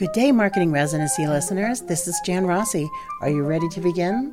Good day, marketing residency listeners. This is Jan Rossi. Are you ready to begin?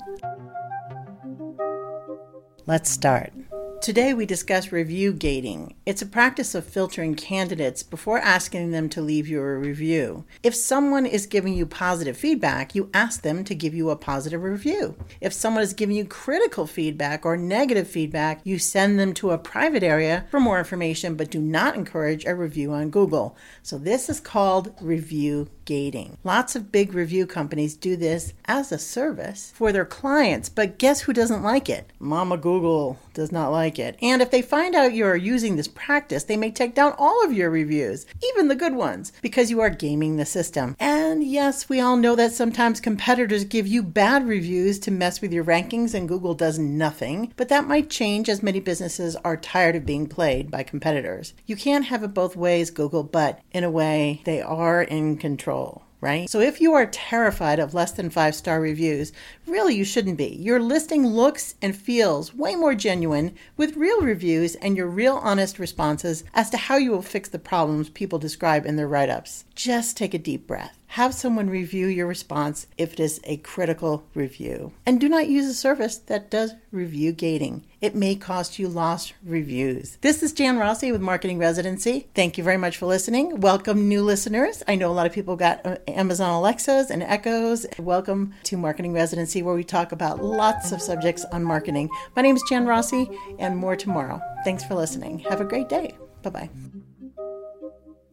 Let's start. Today we discuss review gating. It's a practice of filtering candidates before asking them to leave you a review. If someone is giving you positive feedback, you ask them to give you a positive review. If someone is giving you critical feedback or negative feedback, you send them to a private area for more information, but do not encourage a review on Google. So this is called review gating. Lots of big review companies do this as a service for their clients, but guess who doesn't like it? Mama Google does not like it. And if they find out you are using this practice, they may take down all of your reviews, even the good ones, because you are gaming the system. And yes, we all know that sometimes competitors give you bad reviews to mess with your rankings and Google does nothing, but that might change as many businesses are tired of being played by competitors. You can't have it both ways, Google, but in a way, they are in control control right? So if you are terrified of less than five star reviews, really you shouldn't be. Your listing looks and feels way more genuine with real reviews and your real honest responses as to how you will fix the problems people describe in their write ups. Just take a deep breath. Have someone review your response if it is a critical review. And do not use a service that does review gating. It may cost you lost reviews. This is Jan Rossi with Marketing Residency. Thank you very much for listening. Welcome, new listeners. I know a lot of people got uh, Amazon Alexas and Echoes. Welcome to Marketing Residency, where we talk about lots of subjects on marketing. My name is Jan Rossi, and more tomorrow. Thanks for listening. Have a great day. Bye bye.